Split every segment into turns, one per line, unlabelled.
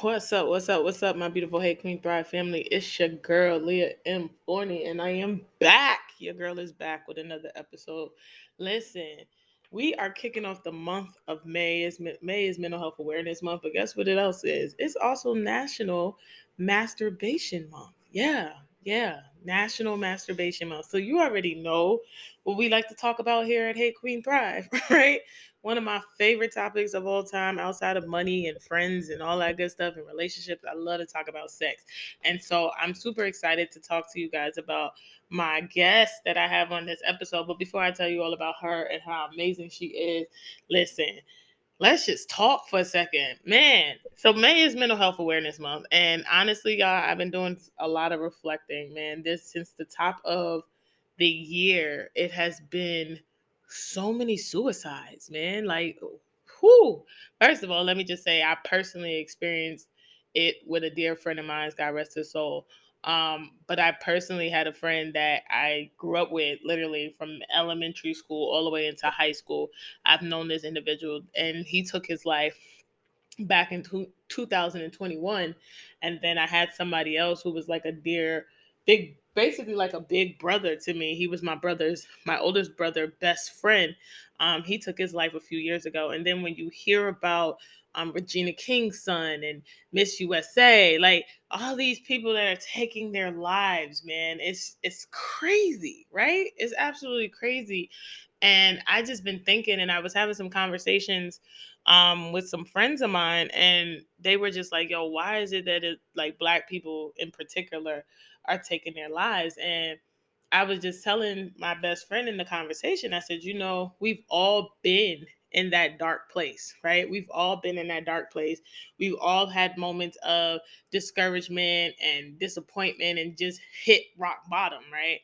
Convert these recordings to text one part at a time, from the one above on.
What's up? What's up? What's up, my beautiful Hey Queen Thrive family? It's your girl Leah M. Forney, and I am back. Your girl is back with another episode. Listen, we are kicking off the month of May. Is May is Mental Health Awareness Month, but guess what it else is? It's also National Masturbation Month. Yeah, yeah, National Masturbation Month. So you already know what we like to talk about here at Hey Queen Thrive, right? One of my favorite topics of all time outside of money and friends and all that good stuff and relationships. I love to talk about sex. And so I'm super excited to talk to you guys about my guest that I have on this episode. But before I tell you all about her and how amazing she is, listen, let's just talk for a second. Man, so May is Mental Health Awareness Month. And honestly, y'all, I've been doing a lot of reflecting, man. This since the top of the year, it has been so many suicides, man. Like, whoo. First of all, let me just say I personally experienced it with a dear friend of mine, God rest his soul. Um, but I personally had a friend that I grew up with literally from elementary school all the way into high school. I've known this individual, and he took his life back in 2021. And then I had somebody else who was like a dear, big basically like a big brother to me. He was my brother's, my oldest brother, best friend. Um, he took his life a few years ago. And then when you hear about um, Regina King's son and Miss USA, like all these people that are taking their lives, man, it's it's crazy, right? It's absolutely crazy. And I just been thinking, and I was having some conversations um, with some friends of mine, and they were just like, "Yo, why is it that it like black people in particular?" Are taking their lives. And I was just telling my best friend in the conversation, I said, you know, we've all been in that dark place, right? We've all been in that dark place. We've all had moments of discouragement and disappointment and just hit rock bottom, right?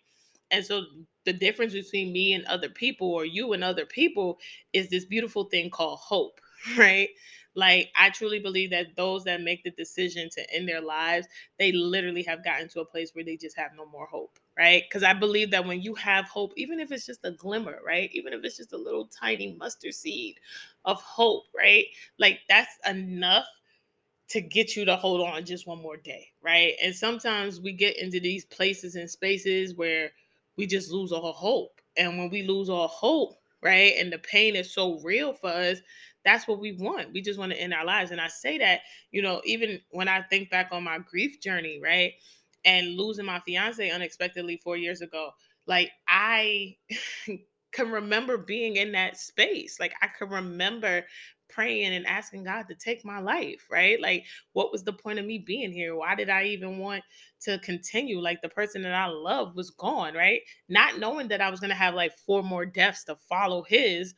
And so the difference between me and other people or you and other people is this beautiful thing called hope, right? Like, I truly believe that those that make the decision to end their lives, they literally have gotten to a place where they just have no more hope, right? Because I believe that when you have hope, even if it's just a glimmer, right? Even if it's just a little tiny mustard seed of hope, right? Like, that's enough to get you to hold on just one more day, right? And sometimes we get into these places and spaces where we just lose all hope. And when we lose all hope, right, and the pain is so real for us, that's what we want. We just want to end our lives. And I say that, you know, even when I think back on my grief journey, right? And losing my fiance unexpectedly four years ago, like I can remember being in that space. Like I can remember praying and asking God to take my life, right? Like, what was the point of me being here? Why did I even want to continue? Like, the person that I love was gone, right? Not knowing that I was going to have like four more deaths to follow his,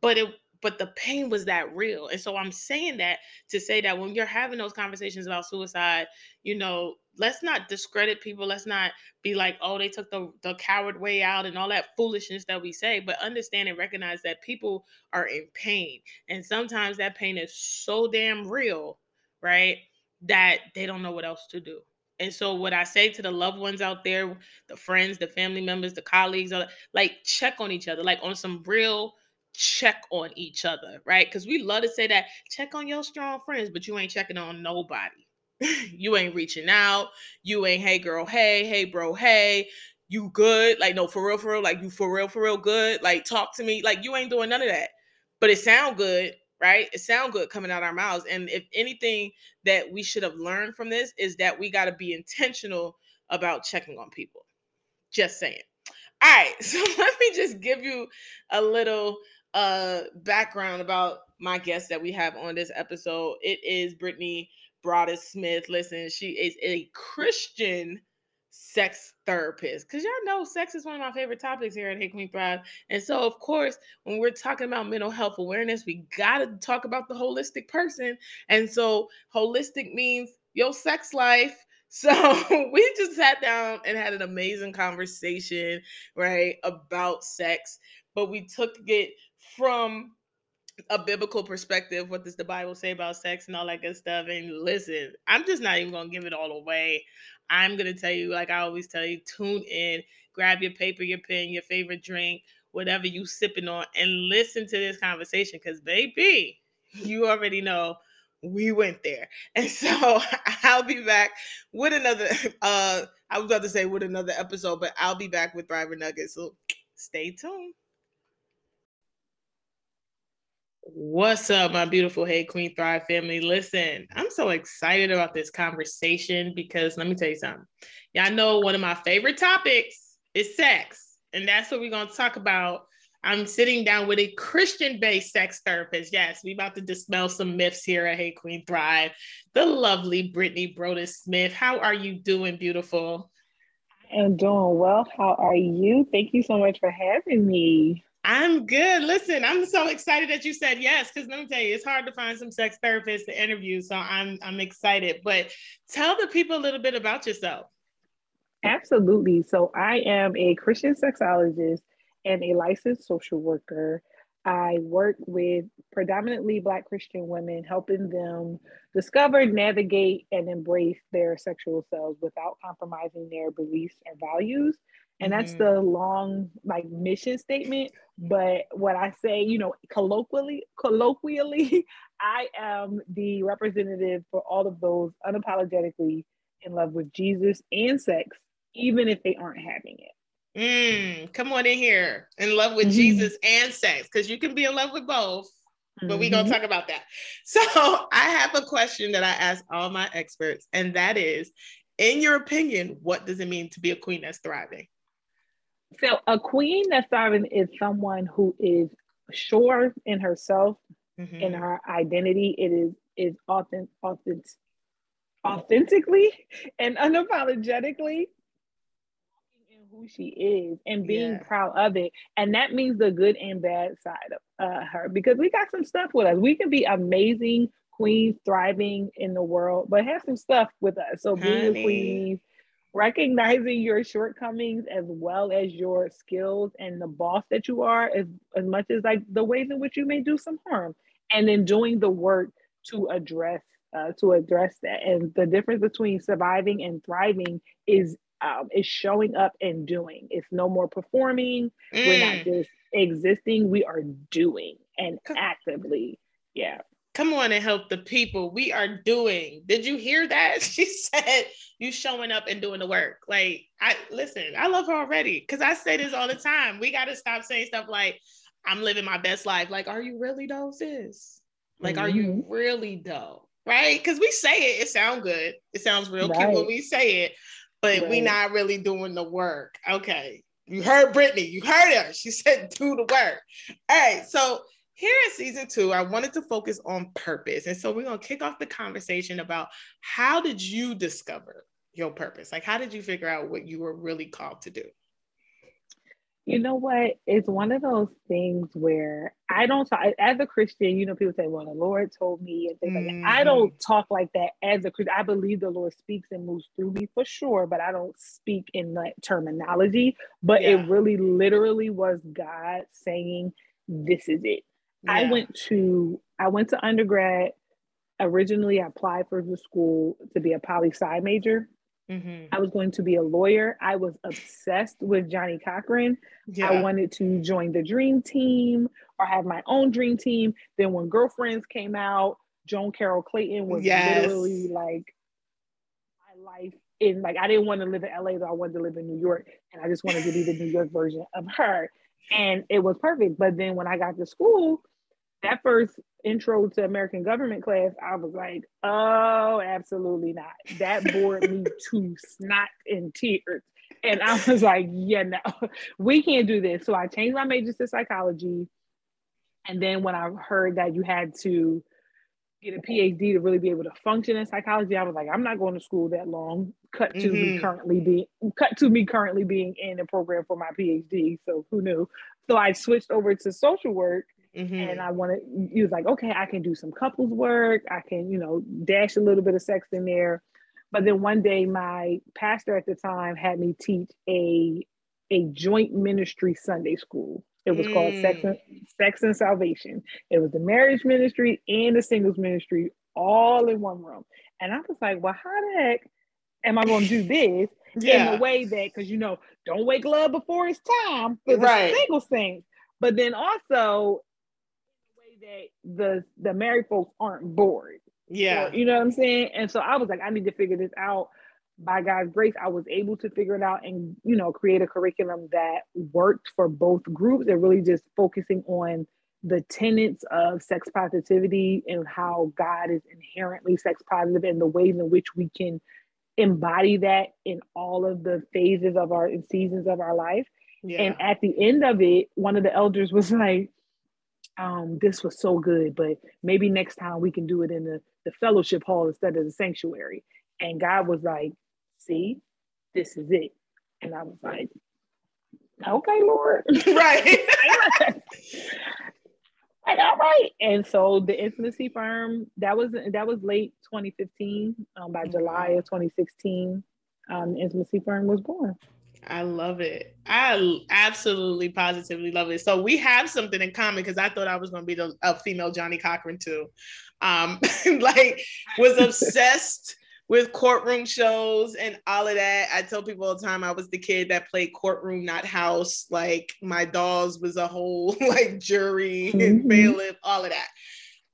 but it but the pain was that real. And so I'm saying that to say that when you're having those conversations about suicide, you know, let's not discredit people. Let's not be like, oh, they took the, the coward way out and all that foolishness that we say, but understand and recognize that people are in pain. And sometimes that pain is so damn real, right? That they don't know what else to do. And so, what I say to the loved ones out there, the friends, the family members, the colleagues, like check on each other, like on some real check on each other, right? Because we love to say that check on your strong friends, but you ain't checking on nobody. you ain't reaching out. You ain't, hey girl, hey, hey bro, hey, you good? Like, no, for real, for real, like you for real, for real good. Like, talk to me. Like, you ain't doing none of that. But it sound good, right? It sound good coming out our mouths. And if anything that we should have learned from this is that we got to be intentional about checking on people. Just saying. All right, so let me just give you a little uh background about my guest that we have on this episode. It is Brittany Broaddus Smith. Listen, she is a Christian sex therapist because y'all know sex is one of my favorite topics here at Hey Queen Thrive. And so, of course, when we're talking about mental health awareness, we got to talk about the holistic person. And so, holistic means your sex life. So, we just sat down and had an amazing conversation, right, about sex. But we took it from a biblical perspective, what does the Bible say about sex and all that good stuff? And listen, I'm just not even gonna give it all away. I'm gonna tell you, like I always tell you, tune in, grab your paper, your pen, your favorite drink, whatever you sipping on, and listen to this conversation. Cause baby, you already know we went there. And so I'll be back with another uh I was about to say with another episode, but I'll be back with Thriver Nuggets. So stay tuned. What's up, my beautiful Hey Queen Thrive family? Listen, I'm so excited about this conversation because let me tell you something. Y'all know one of my favorite topics is sex, and that's what we're going to talk about I'm sitting down with a Christian-based sex therapist. Yes, we're about to dispel some myths here at Hey Queen Thrive. The lovely Brittany Broaddus Smith. How are you doing, beautiful?
I'm doing well. How are you? Thank you so much for having me.
I'm good. Listen, I'm so excited that you said yes because let me tell you, it's hard to find some sex therapists to interview. So I'm I'm excited. But tell the people a little bit about yourself.
Absolutely. So I am a Christian sexologist and a licensed social worker. I work with predominantly Black Christian women, helping them discover, navigate, and embrace their sexual selves without compromising their beliefs or values. And mm-hmm. that's the long like mission statement. But what I say, you know, colloquially, colloquially, I am the representative for all of those unapologetically in love with Jesus and sex, even if they aren't having it.
Mm, come on in here. In love with mm-hmm. Jesus and sex, because you can be in love with both. But mm-hmm. we're gonna talk about that. So I have a question that I ask all my experts, and that is, in your opinion, what does it mean to be a queen that's thriving?
So a queen that's thriving is someone who is sure in herself, mm-hmm. in her identity. It is is authentic, authentic, authentically and unapologetically who she is and being yeah. proud of it. And that means the good and bad side of uh, her because we got some stuff with us. We can be amazing queens thriving in the world, but have some stuff with us. So Honey. being a queen, recognizing your shortcomings as well as your skills and the boss that you are, as, as much as like the ways in which you may do some harm, and then doing the work to address uh, to address that. And the difference between surviving and thriving is um, is showing up and doing. It's no more performing. Mm. We're not mm. just existing. We are doing and actively. Yeah.
Come on and help the people. We are doing. Did you hear that? She said you showing up and doing the work. Like I listen, I love her already because I say this all the time. We got to stop saying stuff like I'm living my best life. Like, are you really though, sis? Like, mm-hmm. are you mm-hmm. really though? Right? Because we say it, it sounds good. It sounds real right. cute when we say it, but right. we not really doing the work. Okay. You heard Brittany, you heard her. She said do the work. All right. So here in season two, I wanted to focus on purpose. And so we're gonna kick off the conversation about how did you discover your purpose? Like how did you figure out what you were really called to do?
You know what? It's one of those things where I don't talk as a Christian. You know, people say, "Well, the Lord told me," and things mm-hmm. like that. I mm-hmm. don't talk like that as a Christian. I believe the Lord speaks and moves through me for sure, but I don't speak in that terminology. But yeah. it really, literally was God saying, "This is it." Yeah. I went to I went to undergrad. Originally, I applied for the school to be a poli sci major. Mm-hmm. I was going to be a lawyer. I was obsessed with Johnnie Cochran. Yeah. I wanted to join the dream team or have my own dream team. Then when Girlfriends came out, Joan Carol Clayton was yes. literally like my life in like I didn't want to live in LA though I wanted to live in New York and I just wanted to be the New York version of her. And it was perfect. But then when I got to school, that first intro to American government class, I was like, oh, absolutely not. That bored me to snot and tears. And I was like, yeah, no, we can't do this. So I changed my major to psychology. And then when I heard that you had to get a PhD to really be able to function in psychology, I was like, I'm not going to school that long. Cut to mm-hmm. me currently being cut to me currently being in a program for my PhD. So who knew? So I switched over to social work Mm-hmm. And I wanted, he was like, okay, I can do some couples work. I can, you know, dash a little bit of sex in there. But then one day, my pastor at the time had me teach a a joint ministry Sunday school. It was mm. called Sex and, Sex and Salvation. It was the marriage ministry and the singles ministry all in one room. And I was like, well, how the heck am I going to do this yeah. in a way that, because you know, don't wake love before it's time for the right. single things. But then also that the the married folks aren't bored.
Yeah.
Or, you know what I'm saying? And so I was like, I need to figure this out. By God's grace, I was able to figure it out and, you know, create a curriculum that worked for both groups and really just focusing on the tenets of sex positivity and how God is inherently sex positive and the ways in which we can embody that in all of the phases of our and seasons of our life. Yeah. And at the end of it, one of the elders was like, um, this was so good, but maybe next time we can do it in the, the fellowship hall instead of the sanctuary. And God was like, see, this is it. And I was like, okay, Lord.
Right.
like, all right. And so the intimacy firm, that was that was late 2015. Um, by July of 2016, um, the intimacy firm was born.
I love it. I absolutely positively love it. So we have something in common because I thought I was going to be the a female Johnnie Cochran too. Um, like was obsessed with courtroom shows and all of that. I tell people all the time I was the kid that played courtroom, not house. Like my dolls was a whole like jury mm-hmm. and bailiff, all of that.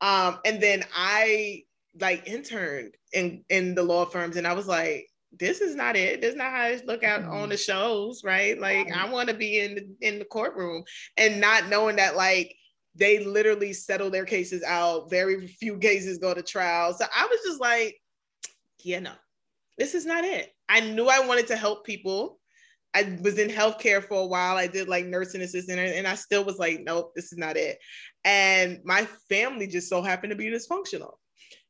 Um, and then I like interned in in the law firms, and I was like, this is not it. This is not how I look out mm-hmm. on the shows, right? Like I want to be in the, in the courtroom and not knowing that like they literally settle their cases out. Very few cases go to trial. So I was just like, yeah, no, this is not it. I knew I wanted to help people. I was in healthcare for a while. I did like nursing assistant, and I still was like, nope, this is not it. And my family just so happened to be dysfunctional.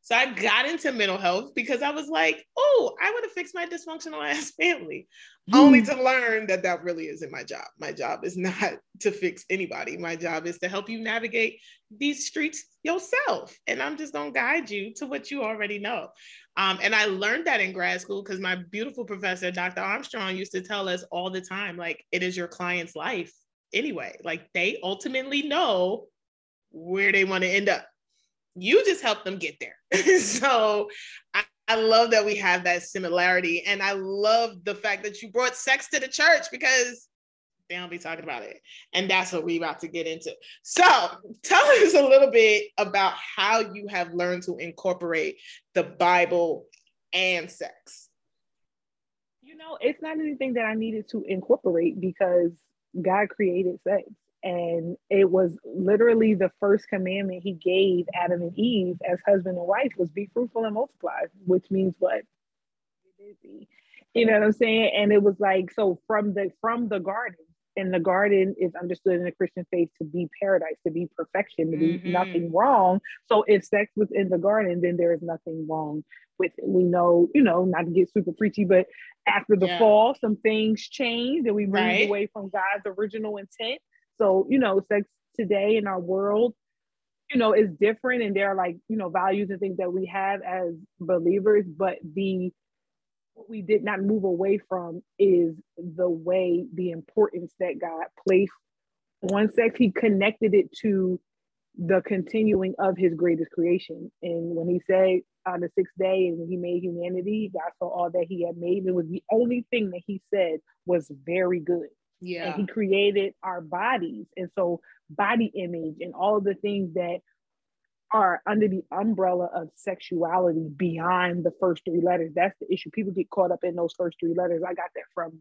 So I got into mental health because I was like, oh, I want to fix my dysfunctional ass family. Only to learn that that really isn't my job. My job is not to fix anybody. My job is to help you navigate these streets yourself. And I'm just going to guide you to what you already know. Um, and I learned that in grad school because my beautiful professor, Dr. Armstrong, used to tell us all the time like, it is your client's life anyway. Like, they ultimately know where they want to end up you just help them get there. so I, I love that we have that similarity. And I love the fact that you brought sex to the church because they don't be talking about it. And that's what we're about to get into. So tell us a little bit about how you have learned to incorporate the Bible and sex.
You know, it's not anything that I needed to incorporate because God created sex. And it was literally the first commandment he gave Adam and Eve as husband and wife was be fruitful and multiply, which means what? busy. You know what I'm saying? And it was like, so from the from the garden, and the garden is understood in the Christian faith to be paradise, to be perfection, to be mm-hmm. nothing wrong. So if sex was in the garden, then there is nothing wrong with it. We know, you know, not to get super preachy, but after the yeah. fall, some things changed and we moved right. away from God's original intent. So, you know, sex today in our world, you know, is different and there are like, you know, values and things that we have as believers, but the what we did not move away from is the way the importance that God placed on sex. He connected it to the continuing of his greatest creation. And when he said on the sixth day and when he made humanity, God saw all that he had made. It was the only thing that he said was very good.
Yeah.
And he created our bodies. And so body image and all the things that are under the umbrella of sexuality beyond the first three letters. That's the issue. People get caught up in those first three letters. I got that from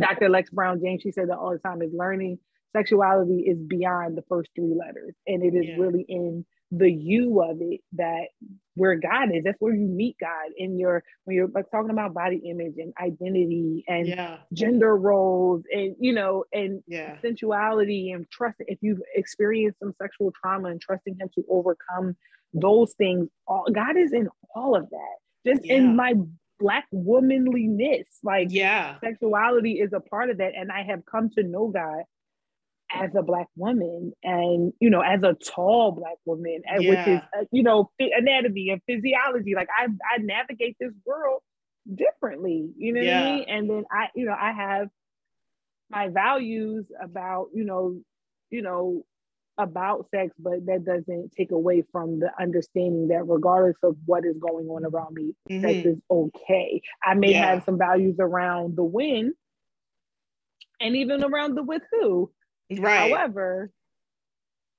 Dr. Lexx Brown James. She said that all the time is learning sexuality is beyond the first three letters. And it is yeah. really in the you of it that where God is. That's where you meet God in your when you're like talking about body image and identity and
yeah.
gender roles and you know and
yeah.
sensuality and trust. If you've experienced some sexual trauma and trusting Him to overcome those things, all, God is in all of that. Just yeah. in my black womanliness, like
yeah,
sexuality is a part of that, and I have come to know God as a black woman and you know as a tall black woman and yeah. which is uh, you know anatomy and physiology like i i navigate this world differently you know yeah. what i mean and then i you know i have my values about you know you know about sex but that doesn't take away from the understanding that regardless of what is going on around me mm-hmm. sex is okay i may yeah. have some values around the when and even around the with who
Right.
However,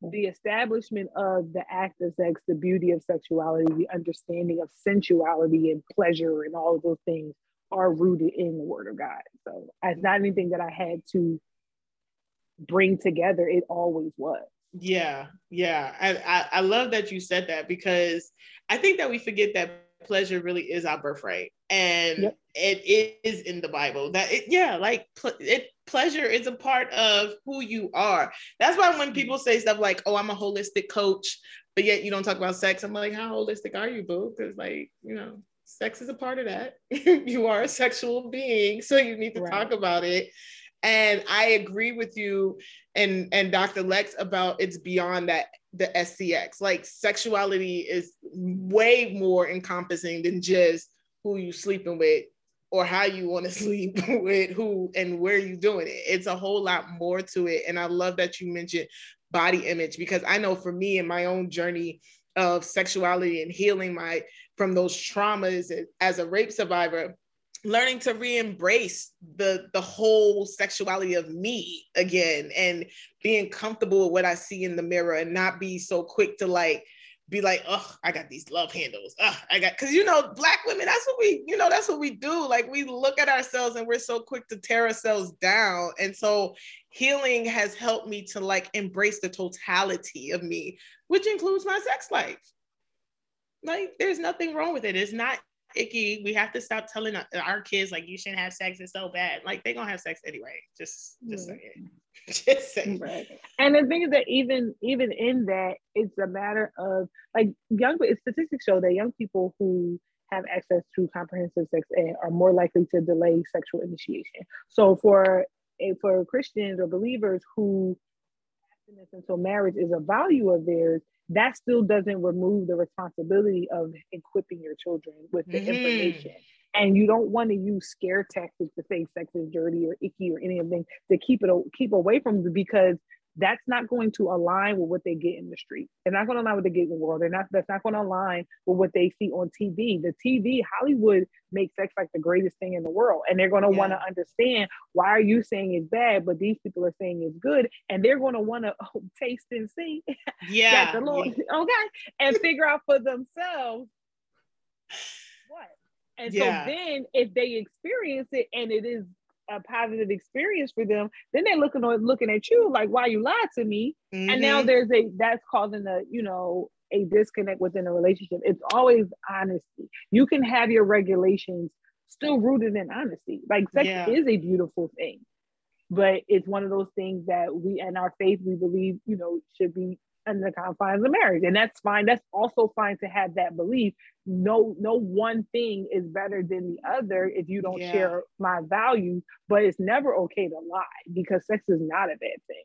the establishment of the act of sex, the beauty of sexuality, the understanding of sensuality and pleasure and all of those things are rooted in the word of God. So it's not anything that I had to bring together. It always was.
Yeah, yeah. I, I, I love that you said that because I think that we forget that pleasure really is our birthright and yep. it is in the bible that it yeah like pl- it pleasure is a part of who you are that's why when people say stuff like oh i'm a holistic coach but yet you don't talk about sex i'm like how holistic are you boo because like you know sex is a part of that you are a sexual being so you need to right. talk about it and i agree with you and and dr lexx about it's beyond that the SCX. Like sexuality is way more encompassing than just who you sleeping with or how you want to sleep with who and where you doing it. It's a whole lot more to it. And I love that you mentioned body image because I know for me in my own journey of sexuality and healing my from those traumas as a rape survivor, learning to re-embrace the the whole sexuality of me again and being comfortable with what I see in the mirror and not be so quick to like be like, oh, I got these love handles. Oh, I got because you know, black women, that's what we, you know, that's what we do. Like we look at ourselves and we're so quick to tear ourselves down. And so healing has helped me to like embrace the totality of me, which includes my sex life. Like there's nothing wrong with it. It's not icky. We have to stop telling our kids like you shouldn't have sex. It's so bad. Like they're gonna have sex anyway. Just just mm-hmm. saying. just saying.
Right. And the thing is that even even in that, it's a matter of like young statistics show that young people who have access to comprehensive sex ed are more likely to delay sexual initiation. So for for Christians or believers who abstinence until marriage is a value of theirs, that still doesn't remove the responsibility of equipping your children with the mm-hmm. information. And you don't want to use scare tactics to say sex is dirty or icky or anything to keep it keep away from it because that's not going to align with what they get in the street. They're not going to align with the the world. They're not. That's not going to align with what they see on TV. The TV, Hollywood makes sex like the greatest thing in the world, and they're going to yeah. want to understand why are you saying it's bad, but these people are saying it's good, and they're going to want to oh, taste and see.
Yeah.
yeah. okay, and figure out for themselves. And yeah. so then, if they experience it and it is a positive experience for them, then they're looking on looking at you like, why you lied to me? Mm-hmm. And now mm-hmm. there's a that's causing a, you know, a disconnect within a relationship. It's always honesty. You can have your regulations still rooted in honesty. Like sex yeah. is a beautiful thing. But it's one of those things that we in our faith we believe, you know, should be in the confines of marriage. And that's fine. That's also fine to have that belief. No, no one thing is better than the other if you don't yeah. share my values, but it's never okay to lie because sex is not a bad thing.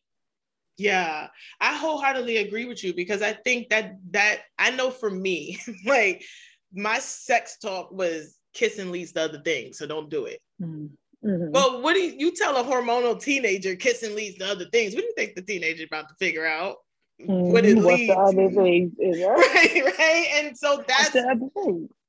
Yeah, I wholeheartedly agree with you because I think that that I know for me, like my sex talk was kissing leads to other things, so don't do it. Mm-hmm. Well, what do you, you tell a hormonal teenager kissing leads to other things? What do you think the teenager about to figure out? Mm-hmm. what it leads to. Right, right. And so that's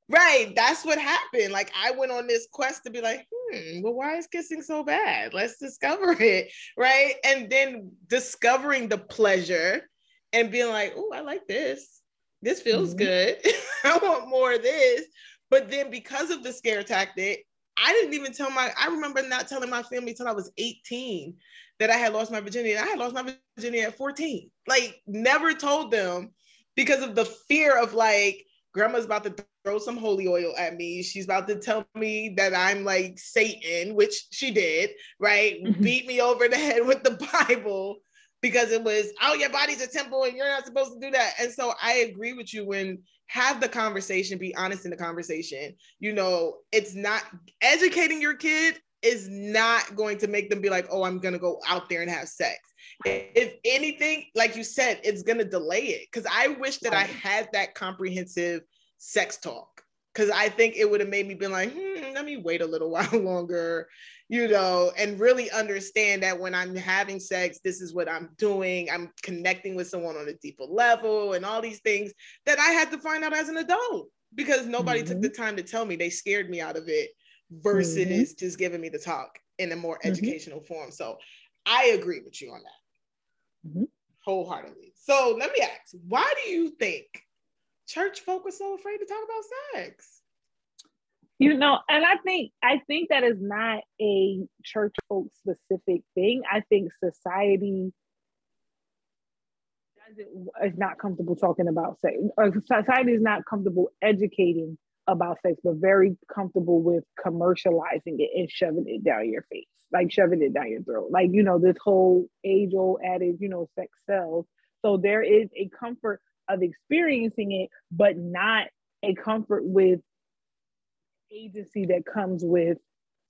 right. That's what happened. Like I went on this quest to be like, hmm, well, why is kissing so bad? Let's discover it. Right. And then discovering the pleasure and being like, oh, I like this. This feels mm-hmm. good. I want more of this. But then because of the scare tactic, I didn't even tell my, I remember not telling my family till I was 18 that I had lost my virginity. And I had lost my virginity at 14. Like, never told them because of the fear of like, grandma's about to throw some holy oil at me. She's about to tell me that I'm like Satan, which she did, right? Mm-hmm. Beat me over the head with the Bible because it was, oh, your body's a temple and you're not supposed to do that. And so I agree with you when have the conversation, be honest in the conversation. You know, it's not educating your kid is not going to make them be like, oh, I'm going to go out there and have sex. If anything, like you said, it's going to delay it. Because I wish that I had that comprehensive sex talk. Because I think it would have made me be like, hmm, let me wait a little while longer, you know, and really understand that when I'm having sex, this is what I'm doing. I'm connecting with someone on a deeper level and all these things that I had to find out as an adult because nobody mm-hmm. took the time to tell me. They scared me out of it versus mm-hmm. just giving me the talk in a more mm-hmm. educational form. So I agree with you on that.
Mm-hmm.
wholeheartedly. So let me ask, why do you think church folk are so afraid to talk about sex?
You know, and I think I think that is not a church folk specific thing. I think society doesn't is not comfortable talking about sex. Or society is not comfortable educating about sex, but very comfortable with commercializing it and shoving it down your face, like shoving it down your throat. Like, you know, this whole age old adage, you know, sex sells. So there is a comfort of experiencing it, but not a comfort with agency that comes with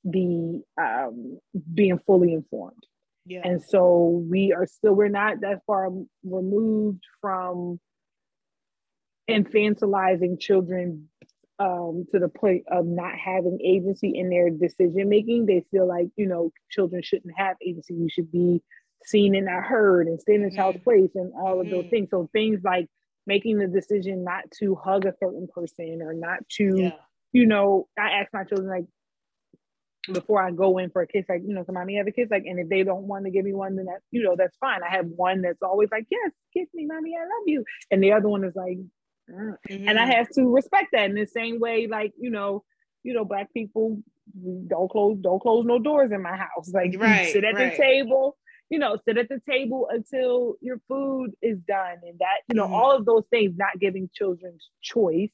the um, being fully informed. Yeah. And so we are still, we're not that far removed from infantilizing children um, to the point of not having agency in their decision making. They feel like, you know, children shouldn't have agency. You should be seen and not heard and stay in child's mm-hmm. place and all of mm-hmm. those things. So things like making the decision not to hug a certain person or not to, yeah. you know, I ask my children like before I go in for a kiss, like, you know, can mommy have a kiss? Like, and if they don't want to give me one, then that, you know, that's fine. I have one that's always like, yes, kiss me, mommy, I love you. And the other one is like, mm-hmm. and I have to respect that in the same way, like, you know, you know, black people don't close, don't close no doors in my house. Like right, sit at right. the table, you know, sit at the table until your food is done. And that, you know, mm-hmm. all of those things, not giving children choice,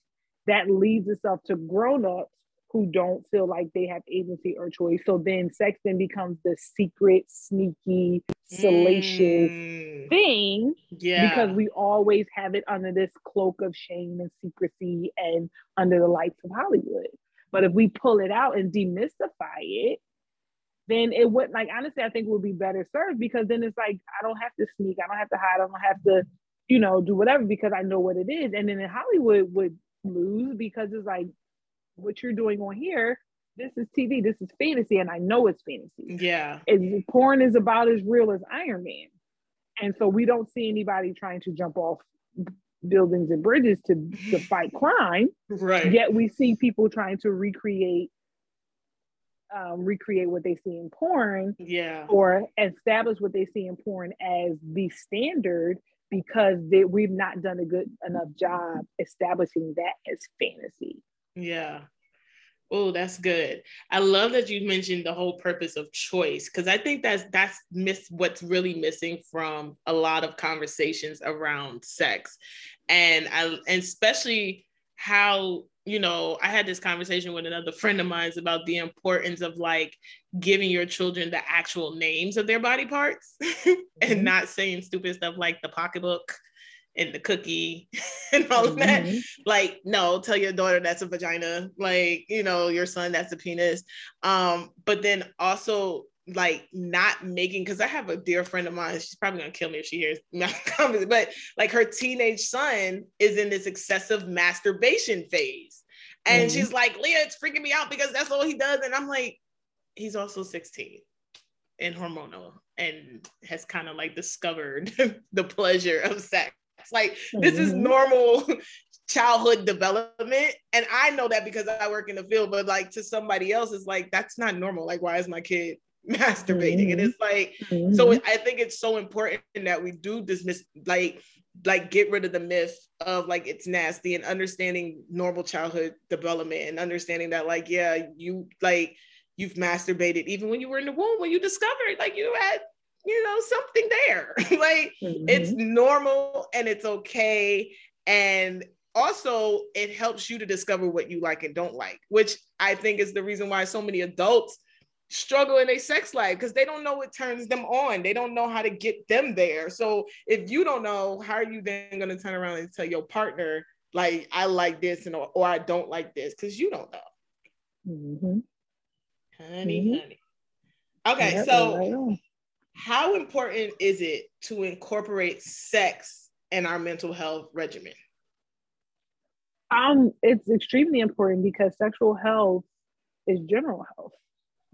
that leads itself to grown-ups who don't feel like they have agency or choice. So then sex then becomes the secret, sneaky, salacious mm. thing. Yeah. Because we always have it under this cloak of shame and secrecy and under the lights of Hollywood. But if we pull it out and demystify it, then it would like honestly, I think we'll be better served because then it's like I don't have to sneak, I don't have to hide, I don't have to, you know, do whatever because I know what it is. And then in Hollywood would lose because it's like what you're doing on here, this is TV, this is fantasy, and I know it's fantasy.
Yeah.
It's, porn is about as real as Iron Man. And so we don't see anybody trying to jump off buildings and bridges to, to fight crime.
Right.
Yet we see people trying to recreate um, recreate what they see in porn.
Yeah.
Or establish what they see in porn as the standard because they, we've not done a good enough job establishing that as fantasy.
Yeah. Oh, that's good. I love that you mentioned the whole purpose of choice because I think that's that's miss what's really missing from a lot of conversations around sex, and I and especially how you know I had this conversation with another friend of mine about the importance of like giving your children the actual names of their body parts and mm-hmm. not saying stupid stuff like the pocketbook and the cookie and all of that. Mm-hmm. Like, no, tell your daughter that's a vagina. Like, you know, your son that's a penis. Um, but then also like not making because I have a dear friend of mine. She's probably gonna kill me if she hears my comments, but like her teenage son is in this excessive masturbation phase. And mm-hmm. she's like, Leah, it's freaking me out because that's all he does. And I'm like, he's also 16 and hormonal and has kind of like discovered the pleasure of sex like mm-hmm. this is mm-hmm. normal childhood development. And I know that because I work in the field, but like to somebody else, it's like, that's not normal. Like, why is my kid masturbating? Mm-hmm. And it's like, mm-hmm. so I think it's so important that we do dismiss, like, like get rid of the myth of like it's nasty and understanding normal childhood development and understanding that like yeah you like you've masturbated even when you were in the womb when you discovered like you had you know, something there. like mm-hmm. it's normal and it's okay. And also, it helps you to discover what you like and don't like, which I think is the reason why so many adults struggle in a sex life because they don't know what turns them on. They don't know how to get them there. So if you don't know, how are you then going to turn around and tell your partner, like, I like this and or, or I don't like this? Because you don't know. Mm-hmm. Honey, mm-hmm. honey. Okay, so how important is it to incorporate sex in our mental health regimen?
Um, it's extremely important because sexual health is general health.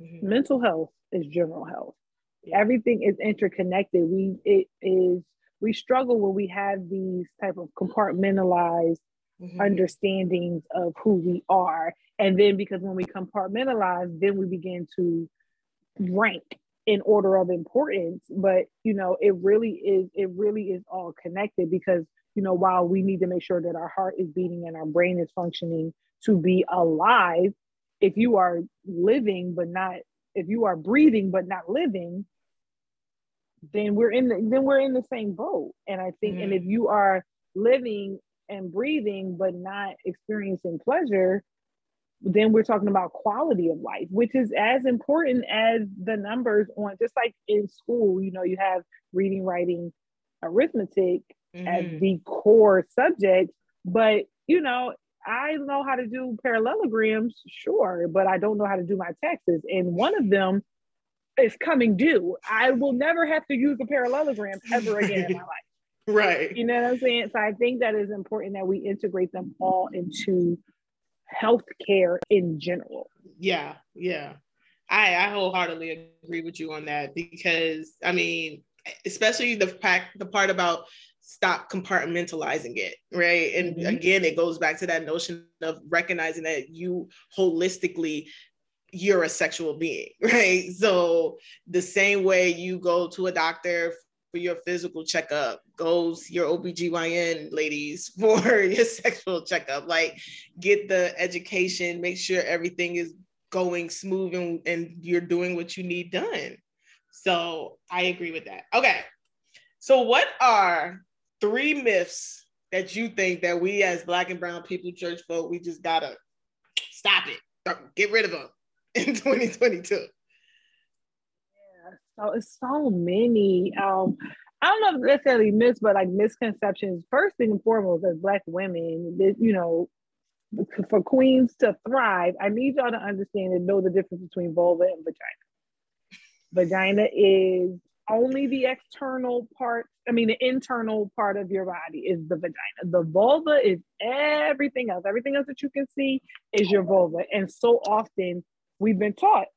Mm-hmm. Mental health is general health. Yeah. Everything is interconnected. We it is we struggle when we have these type of compartmentalized mm-hmm. understandings of who we are. And then because when we compartmentalize, then we begin to rank in order of importance, but you know, it really is, it really is all connected because, you know, while we need to make sure that our heart is beating and our brain is functioning to be alive, if you are living but not, if you are breathing but not living, then we're in the then we're in the same boat. And I think, mm-hmm. and if you are living and breathing but not experiencing pleasure, then we're talking about quality of life, which is as important as the numbers on just like in school, you know, you have reading, writing, arithmetic mm-hmm. as the core subject. But you know, I know how to do parallelograms, sure, but I don't know how to do my taxes. And one of them is coming due. I will never have to use a parallelogram ever again in my life.
Right.
You know what I'm saying? So I think that is important that we integrate them all into healthcare in general.
Yeah, yeah. I, I wholeheartedly agree with you on that because I mean, especially the fact the part about stop compartmentalizing it, right? And mm-hmm. again, it goes back to that notion of recognizing that you holistically you're a sexual being, right? So the same way you go to a doctor for your physical checkup, goes your OBGYN ladies for your sexual checkup. Like get the education, make sure everything is going smooth and, and you're doing what you need done. So I agree with that. Okay. So what are three myths that you think that we as black and brown people, church folk, we just gotta stop it, get rid of them in 2022?
So it's so many. Um, I don't know if necessarily myths, but like misconceptions. First and foremost, as Black women, that you know, for queens to thrive, I need y'all to understand and know the difference between vulva and vagina. Vagina is only the external part. I mean, the internal part of your body is the vagina. The vulva is everything else. Everything else that you can see is your vulva. And so often we've been taught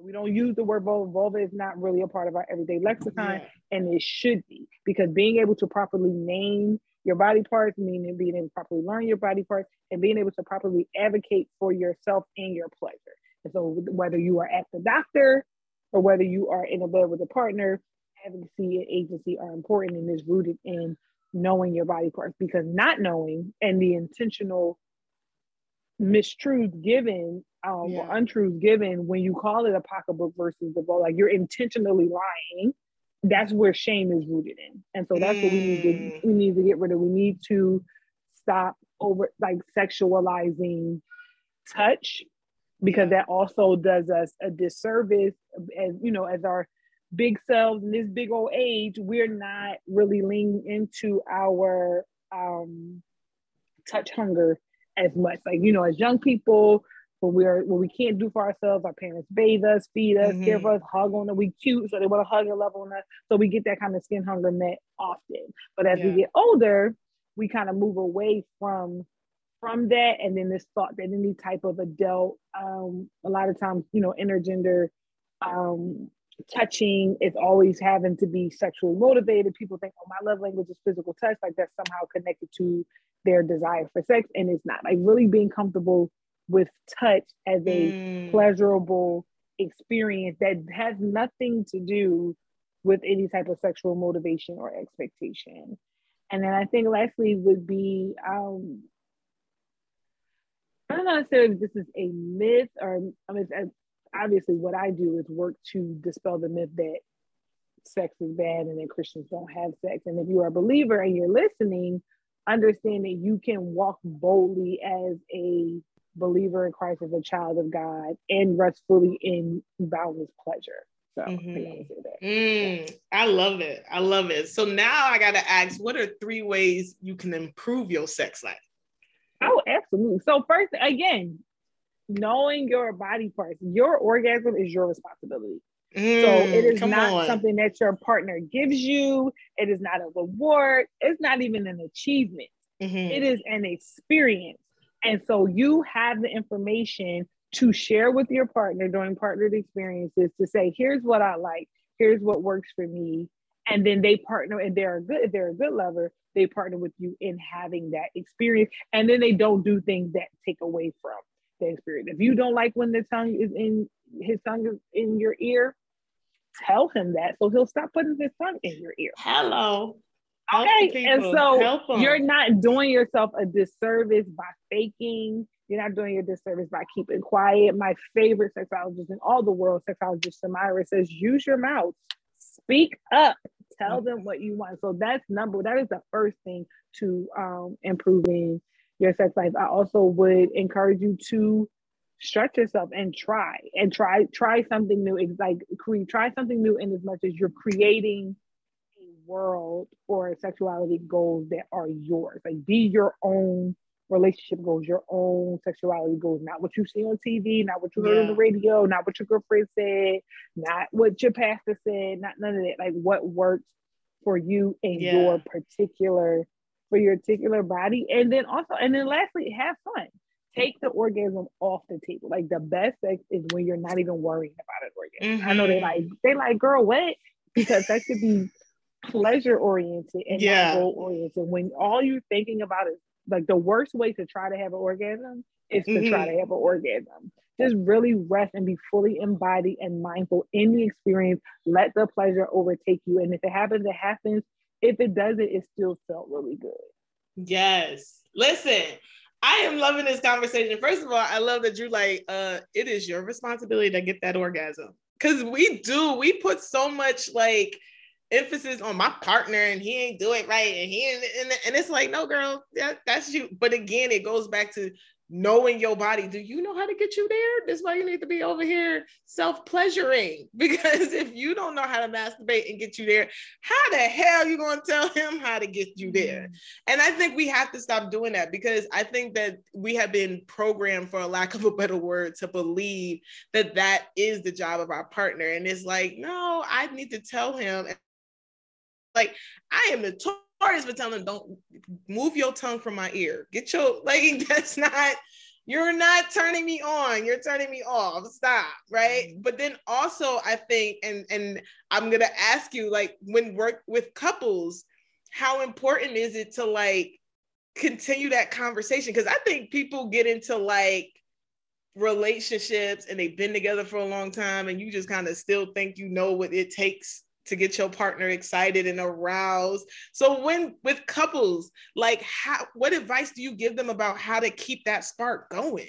we don't use the word vulva. Vulva is not really a part of our everyday lexicon, yeah. and it should be because being able to properly name your body parts, meaning being able to properly learn your body parts, and being able to properly advocate for yourself and your pleasure. And so, whether you are at the doctor or whether you are in a bed with a partner, advocacy and agency are important and is rooted in knowing your body parts because not knowing and the intentional mistruth given um, yeah. or untruths given when you call it a pocketbook versus the vote. Like you're intentionally lying. That's where shame is rooted in, and so that's mm. what we need to mm. we need to get rid of. We need to stop over like sexualizing touch because that also does us a disservice as you know as our big selves in this big old age we're not really leaning into our um touch hunger as much like you know as young people when we're when we can't do for ourselves, our parents bathe us, feed us, mm-hmm. give us, hug on us. We cute, so they want to hug and love on us. So we get that kind of skin hunger met often. But as yeah. we get older, we kind of move away from from that, and then this thought that any type of adult, um, a lot of times, you know, intergender um, touching is always having to be sexually motivated. People think, oh, my love language is physical touch, like that's somehow connected to their desire for sex, and it's not. Like really being comfortable with touch as a mm. pleasurable experience that has nothing to do with any type of sexual motivation or expectation. And then I think lastly would be um, I don't know if this is a myth or I mean obviously what I do is work to dispel the myth that sex is bad and that Christians don't have sex. And if you are a believer and you're listening, understand that you can walk boldly as a believer in Christ as a child of God and rest fully in boundless pleasure. So
mm-hmm. mm, I love it. I love it. So now I got to ask, what are three ways you can improve your sex life?
Oh, absolutely. So first, again, knowing your body parts, your orgasm is your responsibility. Mm, so it is not on. something that your partner gives you. It is not a reward. It's not even an achievement. Mm-hmm. It is an experience. And so you have the information to share with your partner during partnered experiences to say, here's what I like, here's what works for me. And then they partner, and they're a good, if they're a good lover, they partner with you in having that experience. And then they don't do things that take away from the experience. If you don't like when the tongue is in his tongue is in your ear, tell him that so he'll stop putting his tongue in your ear.
Hello.
Okay. And so you're not doing yourself a disservice by faking. You're not doing your disservice by keeping quiet. My favorite sexologist in all the world, sexologist Samira, says use your mouth, speak up, tell them what you want. So that's number that is the first thing to um, improving your sex life. I also would encourage you to stretch yourself and try and try try something new. It's like create try something new in as much as you're creating world or sexuality goals that are yours. Like be your own relationship goals, your own sexuality goals, not what you see on TV, not what you heard yeah. on the radio, not what your girlfriend said, not what your pastor said, not none of that. Like what works for you and yeah. your particular for your particular body. And then also, and then lastly, have fun. Take the orgasm off the table. Like the best sex is when you're not even worrying about an orgasm. Mm-hmm. I know they like they like girl what because that should be pleasure oriented and yeah. goal oriented. When all you're thinking about is like the worst way to try to have an orgasm is to mm-hmm. try to have an orgasm. Just really rest and be fully embodied and mindful in the experience. Let the pleasure overtake you. And if it happens, it happens. If it doesn't, it still felt really good.
Yes. Listen, I am loving this conversation. First of all, I love that you're like, uh, it is your responsibility to get that orgasm. Cause we do, we put so much like emphasis on my partner and he ain't do it right and he ain't, and, and it's like no girl that, that's you. But again it goes back to knowing your body. Do you know how to get you there? That's why you need to be over here self-pleasuring. Because if you don't know how to masturbate and get you there how the hell you going to tell him how to get you there? Mm-hmm. and i think we have to stop doing that because i think that we have been programmed for a lack of a better word to believe that that is the job of our partner. And it's like no i need to tell him like I am notorious for telling them, don't move your tongue from my ear. Get your like that's not you're not turning me on you're turning me off stop right mm-hmm. but then also i think and and i'm gonna ask you like when work with couples how important is it to like continue that conversation because i think people get into like relationships and they've been together for a long time and you just kind of still think you know what it takes to get your partner excited and aroused. So when with couples, like how what advice do you give them about how to keep that spark going?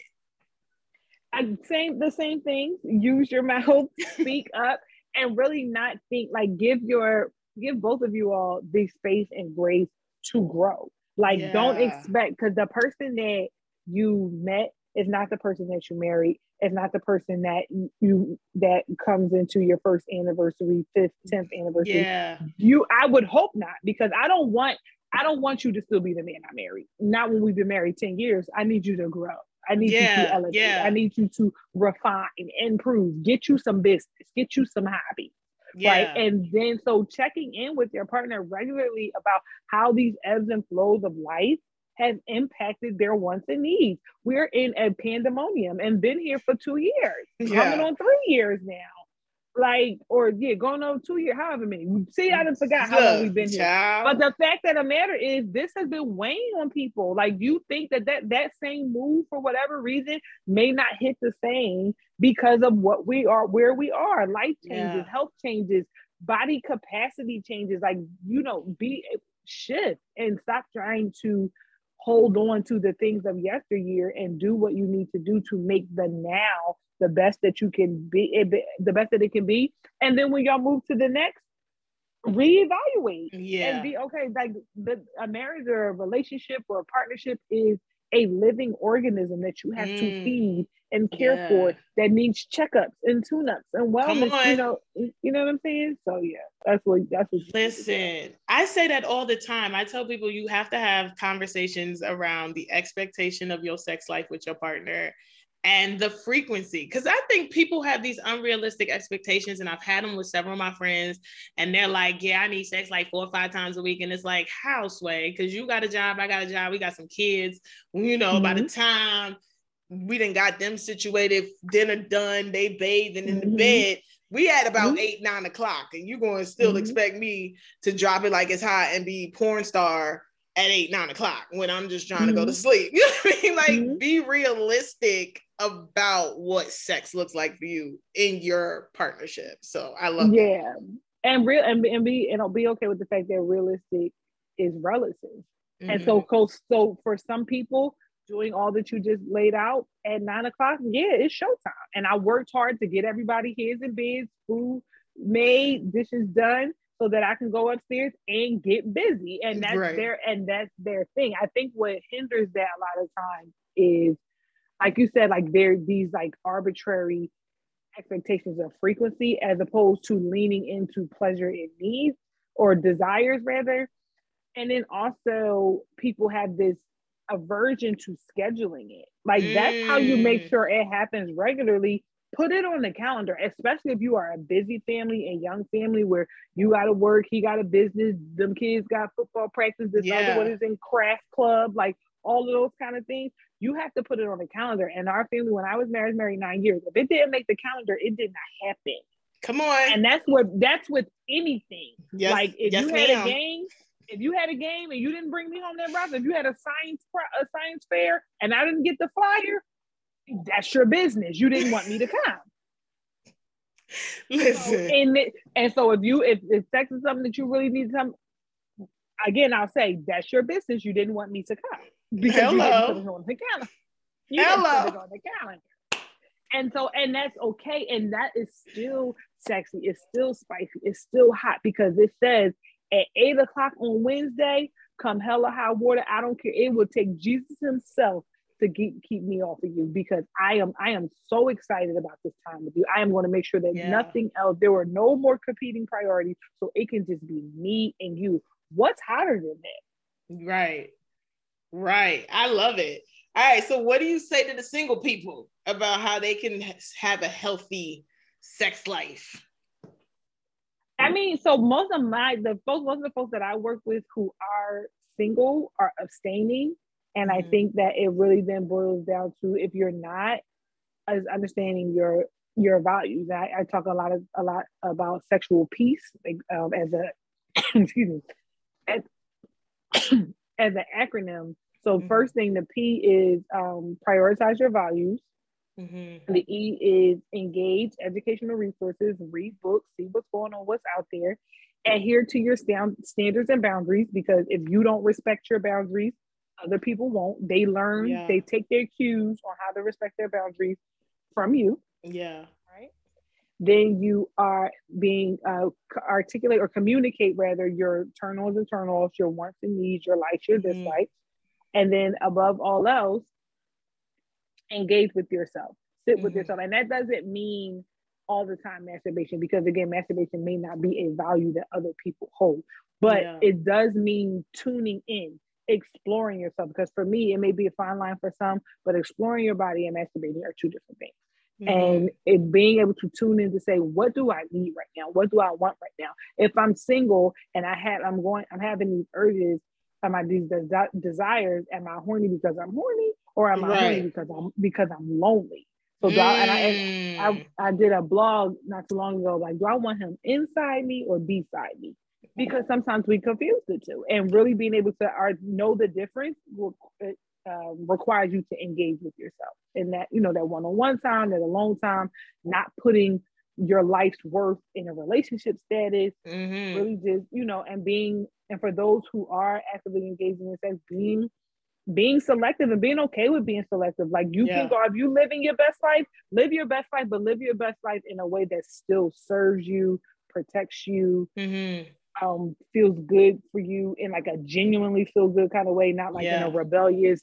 I same the same thing. Use your mouth, speak up, and really not think like give your give both of you all the space and grace to grow. Like yeah. don't expect because the person that you met is not the person that you married It's not the person that you that comes into your first anniversary, fifth, tenth anniversary.
Yeah.
You I would hope not because I don't want I don't want you to still be the man I married. Not when we've been married 10 years. I need you to grow. I need yeah, you to elevate. Yeah. I need you to refine, and improve, get you some business, get you some hobby. Yeah. Right. And then so checking in with your partner regularly about how these ebbs and flows of life has impacted their wants and needs. We're in a pandemonium and been here for two years, yeah. coming on three years now. Like, or yeah, going on two years, however many. See, I just forgot how long we've been here. Child. But the fact that the matter is, this has been weighing on people. Like, you think that that, that same move, for whatever reason, may not hit the same because of what we are, where we are. Life changes, yeah. health changes, body capacity changes. Like, you know, be shift and stop trying to hold on to the things of yesteryear and do what you need to do to make the now the best that you can be, eh, the best that it can be. And then when y'all move to the next, reevaluate
yeah.
and be okay. Like the, a marriage or a relationship or a partnership is a living organism that you have mm. to feed and care yeah. for that needs checkups and tune-ups and wellness. You know, you know what I'm saying? So yeah, that's what that's what
listen. I say that all the time. I tell people you have to have conversations around the expectation of your sex life with your partner and the frequency because i think people have these unrealistic expectations and i've had them with several of my friends and they're like yeah i need sex like four or five times a week and it's like how sway because you got a job i got a job we got some kids you know mm-hmm. by the mm-hmm. time we didn't got them situated dinner done they bathing in mm-hmm. the bed we had about mm-hmm. eight nine o'clock and you're going to still mm-hmm. expect me to drop it like it's hot and be porn star at eight, nine o'clock when I'm just trying mm-hmm. to go to mm-hmm. sleep. You know what I mean? Like mm-hmm. be realistic about what sex looks like for you in your partnership. So I love
Yeah. That. And real and, and be and I'll be okay with the fact that realistic is relative. Mm-hmm. And so, mm-hmm. so for some people, doing all that you just laid out at nine o'clock, yeah, it's showtime. And I worked hard to get everybody here and beds, food made, dishes done, so that I can go upstairs and get busy. And that's right. their and that's their thing. I think what hinders that a lot of times is, like you said, like there these like arbitrary expectations of frequency as opposed to leaning into pleasure and needs or desires rather. And then also people have this aversion to scheduling it. Like mm. that's how you make mm. sure it happens regularly. Put it on the calendar, especially if you are a busy family and young family where you got to work, he got a business, them kids got football practice, this yeah. other one is in craft club, like all of those kind of things. You have to put it on the calendar. And our family, when I was married, married nine years. If it didn't make the calendar, it did not happen.
Come on.
And that's what that's with anything. Yes, like if yes, you had ma'am. a game, if you had a game and you didn't bring me home that roster, if you had a science a science fair and I didn't get the flyer, that's your business. You didn't want me to come.
Listen, so,
and it, and so if you if, if sex is something that you really need to again, I'll say that's your business. You didn't want me to come because Hello. you didn't put it on the calendar. You Hello. didn't put it on the calendar. And so, and that's okay. And that is still sexy. It's still spicy. It's still hot because it says at eight o'clock on Wednesday, come hella high water, I don't care. It will take Jesus himself to keep, keep me off of you because I am I am so excited about this time with you. I am going to make sure that yeah. nothing else, there were no more competing priorities. So it can just be me and you. What's hotter than that?
Right. Right. I love it. All right. So what do you say to the single people about how they can have a healthy sex life?
I mean, so most of my the folks, most of the folks that I work with who are single are abstaining, and mm-hmm. I think that it really then boils down to if you're not as understanding your your values. I, I talk a lot of a lot about sexual peace like, um, as a excuse me as, as an acronym. So mm-hmm. first thing, the P is um, prioritize your values. Mm-hmm. The E is engage educational resources, read books, see what's going on, what's out there, adhere to your stand- standards and boundaries because if you don't respect your boundaries, other people won't. They learn, yeah. they take their cues on how to respect their boundaries from you.
Yeah.
Right. Then you are being uh, articulate or communicate rather your turn ons and turn offs, your wants and needs, your likes, your mm-hmm. dislikes. And then above all else, engage with yourself, sit mm-hmm. with yourself. And that doesn't mean all the time masturbation, because again, masturbation may not be a value that other people hold, but yeah. it does mean tuning in, exploring yourself. Because for me, it may be a fine line for some, but exploring your body and masturbating are two different things. Mm-hmm. And it being able to tune in to say, what do I need right now? What do I want right now? If I'm single and I have, I'm going, I'm having these urges, am I these des- desires? Am I horny because I'm horny, or am I right. horny because I'm because I'm lonely? So mm. I, and, I, and I, mm. I did a blog not too long ago. Like, do I want him inside me or beside me? Because sometimes we confuse the two, and really being able to know the difference will, uh, requires you to engage with yourself in that you know that one-on-one time, that alone time, not putting your life's worth in a relationship status. Mm-hmm. Really, just you know, and being and for those who are actively engaging in sex, being being selective and being okay with being selective. Like you yeah. can go, if you living your best life, live your best life, but live your best life in a way that still serves you, protects you, mm-hmm. Um, feels good for you in like a genuinely feel good kind of way, not like yeah. in a rebellious,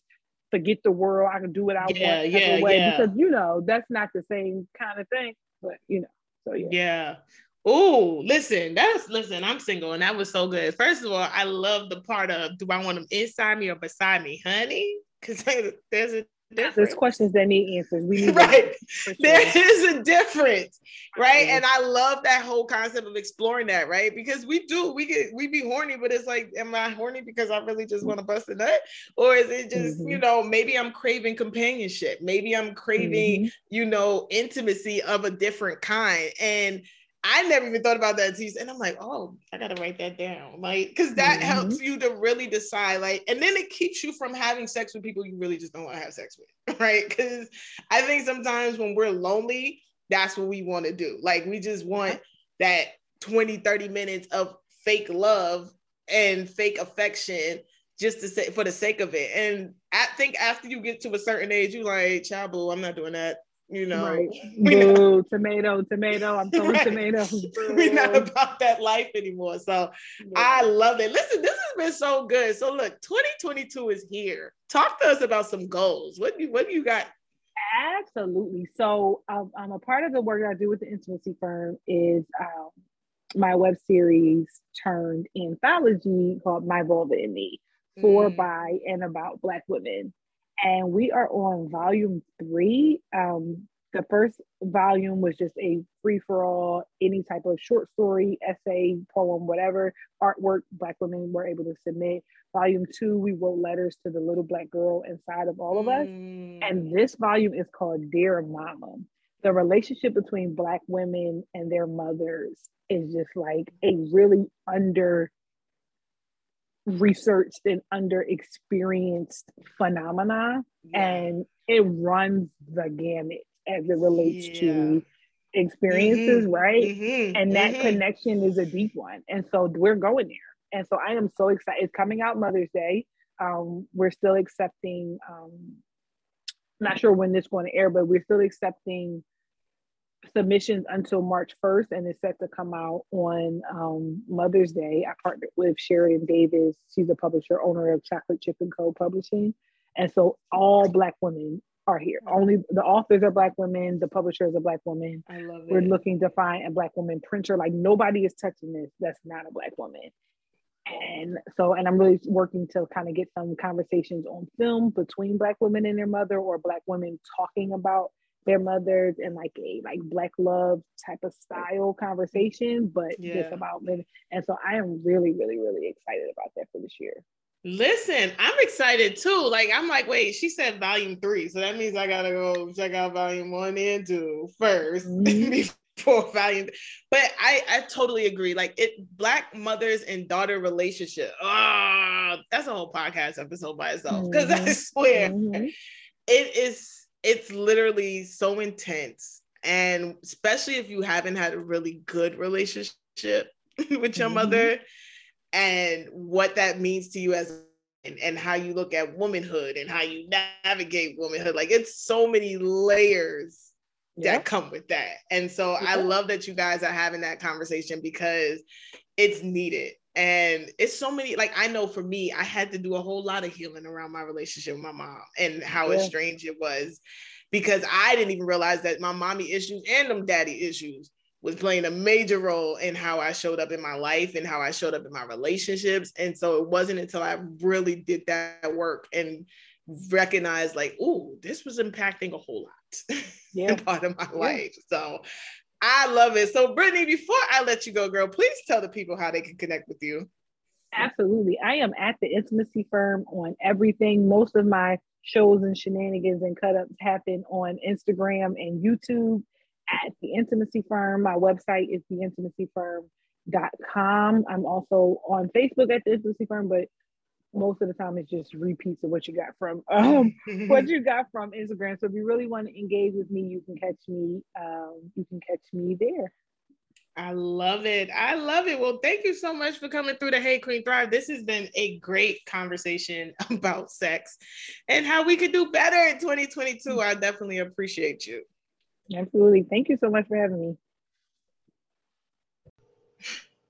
forget the world, I can do what I yeah, want yeah, way. Yeah. Because you know, that's not the same kind of thing. But you know, so yeah.
Yeah. Oh, listen, that's listen, I'm single and that was so good. First of all, I love the part of do I want them inside me or beside me, honey? Because there's a difference.
There's questions that need answers. We need
right. Sure. There is a difference, right? And I love that whole concept of exploring that, right? Because we do, we get we be horny, but it's like, am I horny because I really just want to bust a nut? Or is it just, mm-hmm. you know, maybe I'm craving companionship, maybe I'm craving, mm-hmm. you know, intimacy of a different kind. And I never even thought about that and I'm like, oh, I gotta write that down. Like, because that mm-hmm. helps you to really decide, like, and then it keeps you from having sex with people you really just don't want to have sex with, right? Because I think sometimes when we're lonely, that's what we want to do. Like, we just want that 20, 30 minutes of fake love and fake affection just to say for the sake of it. And I think after you get to a certain age, you like, child boo, I'm not doing that you know. Right.
Boo, tomato, tomato. I'm throwing right. tomatoes.
We're not about that life anymore. So yeah. I love it. Listen, this has been so good. So look, 2022 is here. Talk to us about some goals. What do you, what do you got?
Absolutely. So um, I'm a part of the work I do with the intimacy firm is um, my web series turned anthology called My Vulva and Me for, mm. by, and about Black women and we are on volume three. Um, the first volume was just a free for all, any type of short story, essay, poem, whatever artwork Black women were able to submit. Volume two, we wrote letters to the little Black girl inside of all of us. Mm. And this volume is called Dear Mama. The relationship between Black women and their mothers is just like a really under researched and under experienced phenomena yeah. and it runs the gamut as it relates yeah. to experiences mm-hmm. right mm-hmm. and that mm-hmm. connection is a deep one and so we're going there and so i am so excited it's coming out mother's day um, we're still accepting um, not sure when this is going to air but we're still accepting submissions until March 1st and it's set to come out on um, Mother's Day. I partnered with Sheridan Davis. She's a publisher, owner of Chocolate Chip and Co. Publishing. And so all Black women are here. Only the authors are Black women, the publishers are Black women.
I love it.
We're looking to find a Black woman printer. Like nobody is touching this that's not a Black woman. And so, and I'm really working to kind of get some conversations on film between Black women and their mother or Black women talking about their mothers in like a like black love type of style conversation, but yeah. just about living. And so I am really, really, really excited about that for this year.
Listen, I'm excited too. Like I'm like, wait, she said volume three, so that means I gotta go check out volume one and two first mm-hmm. before volume. But I I totally agree. Like it, black mothers and daughter relationship. Ah, oh, that's a whole podcast episode by itself. Because mm-hmm. I swear, mm-hmm. it is it's literally so intense. And especially if you haven't had a really good relationship with your mm-hmm. mother and what that means to you as and, and how you look at womanhood and how you navigate womanhood. Like it's so many layers yeah. that come with that. And so yeah. I love that you guys are having that conversation because it's needed. And it's so many, like I know for me, I had to do a whole lot of healing around my relationship with my mom and how yeah. estranged it was because I didn't even realize that my mommy issues and them daddy issues was playing a major role in how I showed up in my life and how I showed up in my relationships. And so it wasn't until I really did that work and recognized like, oh, this was impacting a whole lot yeah. in part of my yeah. life. So I love it. So, Brittany, before I let you go, girl, please tell the people how they can connect with you.
Absolutely. I am at the Intimacy Firm on everything. Most of my shows and shenanigans and cut ups happen on Instagram and YouTube at the Intimacy Firm. My website is theintimacyfirm.com. I'm also on Facebook at the Intimacy Firm, but most of the time it's just repeats of what you got from um, what you got from Instagram. So if you really want to engage with me, you can catch me. Um, you can catch me there.
I love it. I love it. Well, thank you so much for coming through the Hey Queen Thrive. This has been a great conversation about sex and how we could do better in 2022. I definitely appreciate you.
Absolutely. Thank you so much for having me.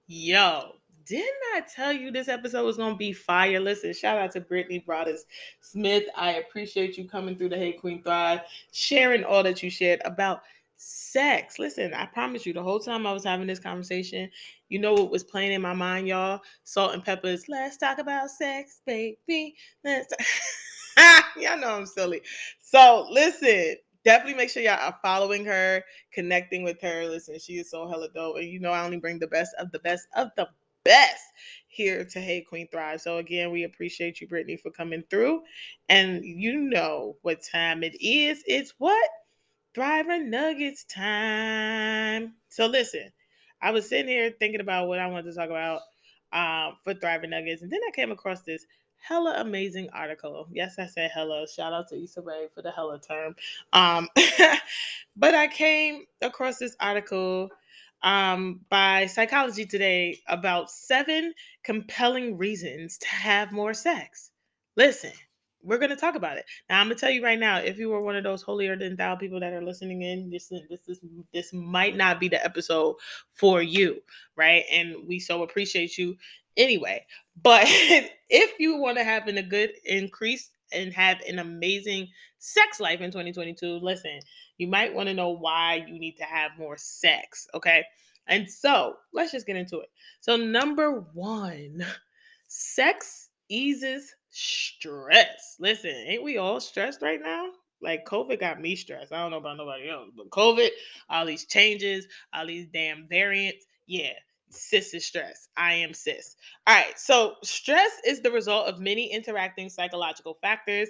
Yo, didn't I tell you this episode was gonna be fire? Listen, shout out to Brittany Broaddus Smith. I appreciate you coming through the Hey Queen Thrive, sharing all that you shared about sex. Listen, I promise you, the whole time I was having this conversation, you know what was playing in my mind, y'all? Salt-N-Pepa's. Let's talk about sex, baby. Let's. y'all know I'm silly. So listen, definitely make sure y'all are following her, connecting with her. Listen, she is so hella dope, and you know I only bring the best of the best of the best here to Hey Queen Thrive. So again, we appreciate you, Brittany, for coming through. And you know what time it is. It's what? Thriver Nuggets time. So listen, I was sitting here thinking about what I wanted to talk about um, for Thriving Nuggets, and then I came across this hella amazing article. Yes, I said hello. Shout out to Issa Rae for the hella term. Um, but I came across this article um, by Psychology Today about seven compelling reasons to have more sex. Listen, we're going to talk about it. Now, I'm going to tell you right now, if you were one of those holier than thou people that are listening in, this this is this might not be the episode for you, right? And we so appreciate you anyway. But if you want to have a good increase and have an amazing sex life in 2022, listen, you might want to know why you need to have more sex, okay? And so let's just get into it. So, number one, sex eases stress. Listen, ain't we all stressed right now? Like COVID got me stressed. I don't know about nobody else, but COVID, all these changes, all these damn variants. Yeah, cis is stress. I am cis. All right. So stress is the result of many interacting psychological factors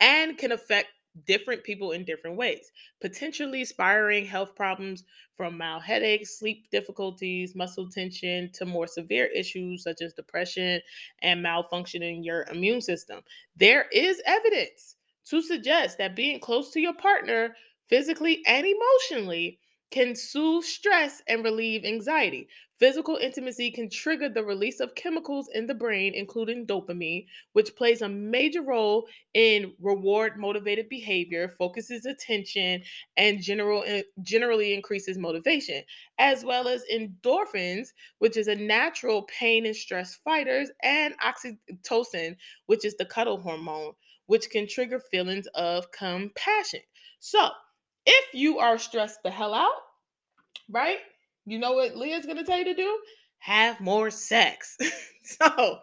and can affect different people in different ways, potentially spiraling health problems from mild headaches, sleep difficulties, muscle tension to more severe issues such as depression and malfunctioning your immune system. There is evidence to suggest that being close to your partner physically and emotionally can soothe stress and relieve anxiety. Physical intimacy can trigger the release of chemicals in the brain, including dopamine, which plays a major role in reward motivated behavior, focuses attention, and general, eh, generally increases motivation, as well as endorphins, which is a natural pain and stress fighters, and oxytocin, which is the cuddle hormone, which can trigger feelings of compassion. So, if you are stressed the hell out, right? You know what Leah's going to tell you to do? Have more sex. so,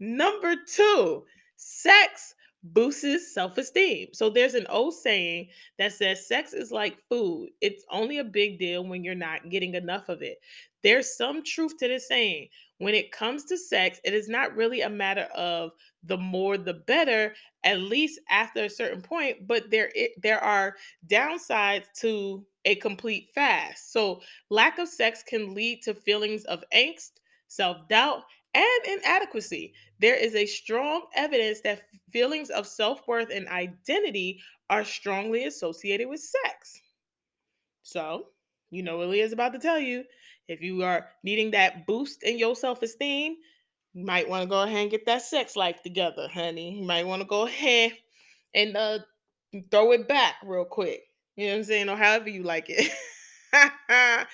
number two, sex boosts self esteem. So, there's an old saying that says sex is like food, it's only a big deal when you're not getting enough of it. There's some truth to this saying. When it comes to sex, it is not really a matter of the more the better, at least after a certain point, but there it, there are downsides to a complete fast. So, lack of sex can lead to feelings of angst, self doubt, and inadequacy. There is a strong evidence that feelings of self worth and identity are strongly associated with sex. So, you know what Leah's about to tell you. If you are needing that boost in your self esteem, you might want to go ahead and get that sex life together, honey. You might want to go ahead and uh, throw it back real quick. You know what I'm saying? Or however you like it.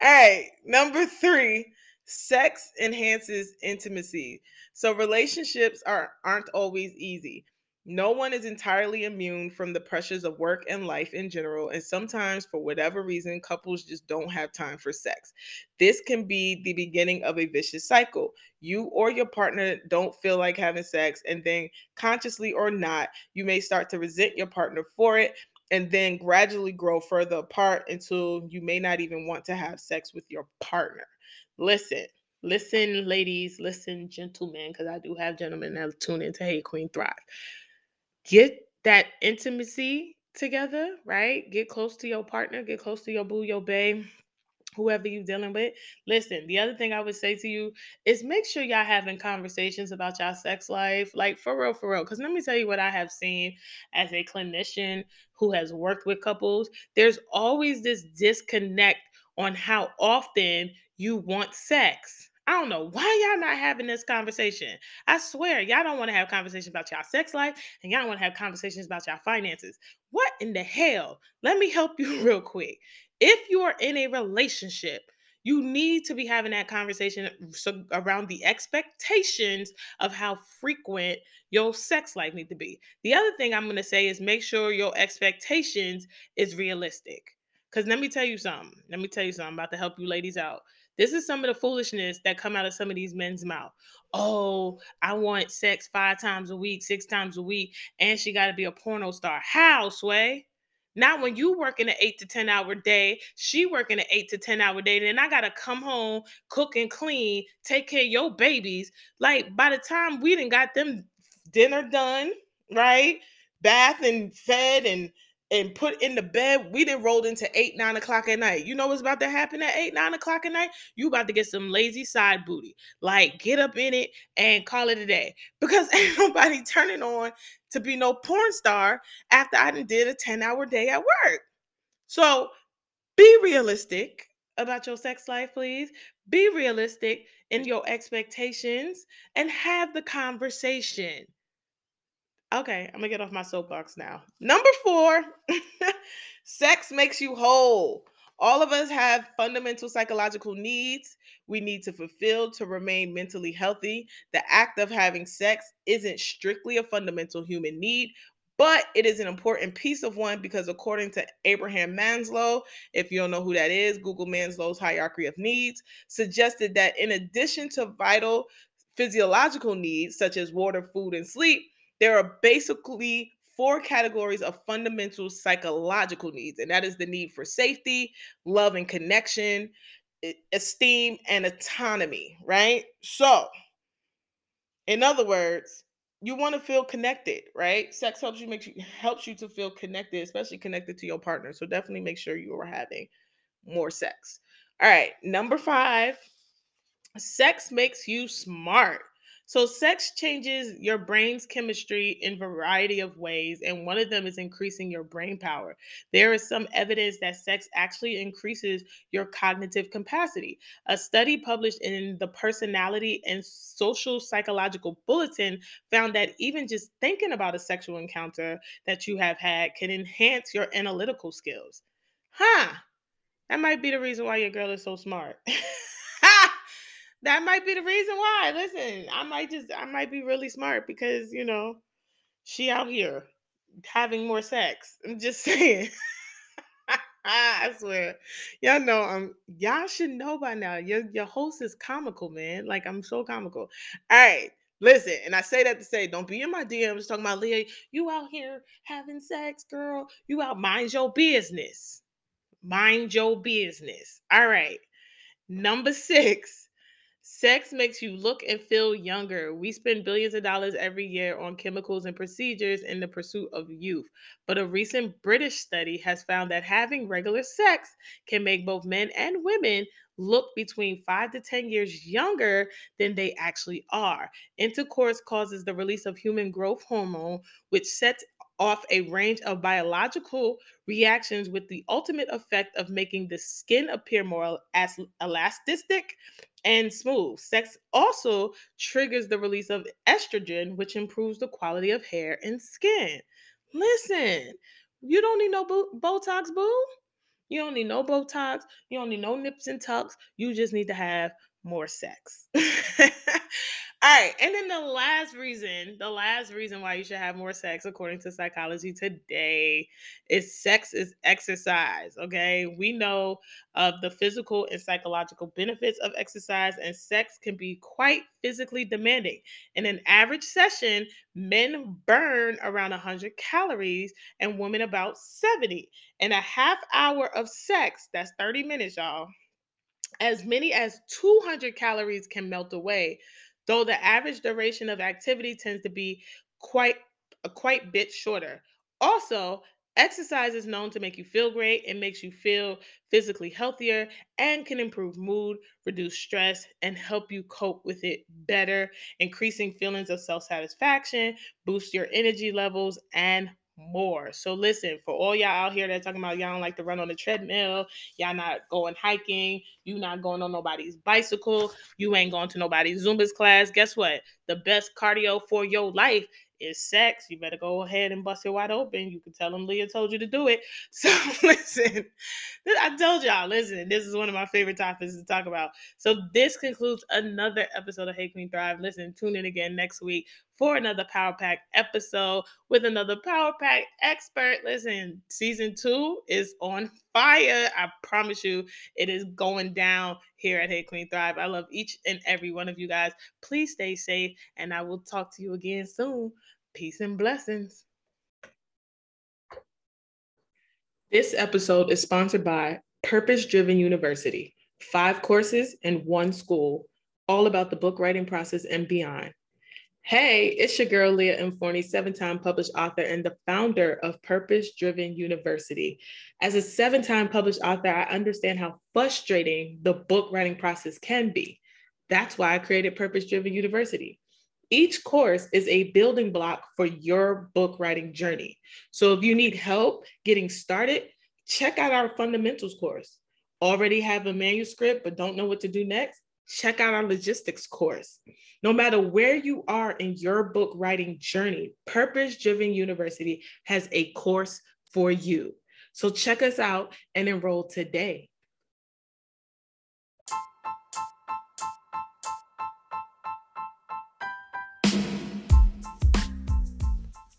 hey, number three, sex enhances intimacy. So relationships are aren't always easy. No one is entirely immune from the pressures of work and life in general, and sometimes, for whatever reason, couples just don't have time for sex. This can be the beginning of a vicious cycle. You or your partner don't feel like having sex, and then, consciously or not, you may start to resent your partner for it, and then gradually grow further apart until you may not even want to have sex with your partner. Listen, listen, ladies, listen, gentlemen, because I do have gentlemen that tune into Hey Queen Thrive. Get that intimacy together, right? Get close to your partner, get close to your boo, your babe, whoever you're dealing with. Listen, the other thing I would say to you is make sure y'all having conversations about y'all sex life, like for real, for real. Because let me tell you what I have seen as a clinician who has worked with couples. There's always this disconnect on how often you want sex. I don't know why y'all not having this conversation. I swear, y'all don't want to have conversations about y'all sex life and y'all want to have conversations about y'all finances. What in the hell? Let me help you real quick. If you are in a relationship, you need to be having that conversation mm, around the expectations of how frequent your sex life need to be. The other thing I'm going to say is make sure your expectations is realistic. Cuz let me tell you something. Let me tell you something I'm about to help you ladies out. This is some of the foolishness that come out of some of these men's mouth. Oh, I want sex 5 times a week, 6 times a week, and she got to be a porno star. How, Sway? Not when you work in an eight to 10 hour day, she working an eight to 10 hour day. And then I got to come home, cook and clean, take care of your babies. Like by the time we didn't got them dinner done, right? Bath and fed and and put in the bed, we then rolled into eight, nine o'clock at night. You know what's about to happen at eight, nine o'clock at night? You about to get some lazy side booty. Like get up in it and call it a day. Because ain't nobody turning on to be no porn star after I did a 10-hour day at work. So be realistic about your sex life, please. Be realistic in your expectations and have the conversation. Okay, I'm gonna get off my soapbox now. Number four, sex makes you whole. All of us have fundamental psychological needs we need to fulfill to remain mentally healthy. The act of having sex isn't strictly a fundamental human need, but it is an important piece of one because according to Abraham Maslow, if you don't know who that is, Google Maslow's hierarchy of needs, suggested that in addition to vital physiological needs such as water, food, and sleep, there are basically four categories of fundamental psychological needs, and that is the need for safety, love and connection, esteem, and autonomy, right? So, in other words, you want to feel connected, right? Sex helps you make you helps you to feel connected, especially connected to your partner. So definitely make sure you are having more sex. All right, number 5, sex makes you smart. So, sex changes your brain's chemistry in a variety of ways, and one of them is increasing your brain power. There is some evidence that sex actually increases your cognitive capacity. A study published in the Personality and Social Psychological Bulletin found that even just thinking about a sexual encounter that you have had can enhance your analytical skills. Huh? That might be the reason why your girl is so smart. that might be the reason why. Listen, I might just I might be really smart because, you know, she out here having more sex. I'm just saying. I swear. Y'all know um y'all should know by now. Your your host is comical, man. Like I'm so comical. All right. Listen, and I say that to say, don't be in my DMs talking about Leah. You out here having sex, girl. You out mind your business. Mind your business. All right. Number six, Sex makes you look and feel younger. We spend billions of dollars every year on chemicals and procedures in the pursuit of youth. But a recent British study has found that having regular sex can make both men and women look between five to 10 years younger than they actually are. Intercourse causes the release of human growth hormone, which sets off a range of biological reactions with the ultimate effect of making the skin appear more as elastic and smooth. Sex also triggers the release of estrogen, which improves the quality of hair and skin. Listen, you don't need no Botox, boo. You don't need no Botox. You don't need no nips and tucks. You just need to have more sex. All right. And then the last reason, the last reason why you should have more sex, according to psychology today, is sex is exercise. Okay. We know of the physical and psychological benefits of exercise, and sex can be quite physically demanding. In an average session, men burn around 100 calories and women about 70. In a half hour of sex, that's 30 minutes, y'all, as many as 200 calories can melt away though the average duration of activity tends to be quite a quite bit shorter. Also, exercise is known to make you feel great. It makes you feel physically healthier and can improve mood, reduce stress, and help you cope with it better, increasing feelings of self satisfaction, boost your energy levels, and more. So listen, for all y'all out here that talking about y'all don't like to run on the treadmill, y'all not going hiking, you not going on nobody's bicycle, you ain't going to nobody's Zumba's class. Guess what? The best cardio for your life is sex. You better go ahead and bust it wide open. You can tell them Leah told you to do it. So listen, I told y'all, listen, this is one of my favorite topics to talk about. So this concludes another episode of Hey Queen Thrive. Listen, tune in again next week for another Power Pack episode with another Power Pack expert. Listen, season two is on fire. I promise you, it is going down here at Hey Queen Thrive. I love each and every one of you guys. Please stay safe, and I will talk to you again soon. Peace and blessings. This episode is sponsored by Purpose Driven University, five courses and one school, all about the book writing process and beyond. Hey, it's your girl Leah M. Forney, seven-time published author and the founder of Purpose Driven University. As a seven-time published author, I understand how frustrating the book writing process can be. That's why I created Purpose Driven University. Each course is a building block for your book writing journey. So if you need help getting started, check out our fundamentals course. Already have a manuscript but don't know what to do next? Check out our logistics course. No matter where you are in your book writing journey, Purpose Driven University has a course for you. So check us out and enroll today.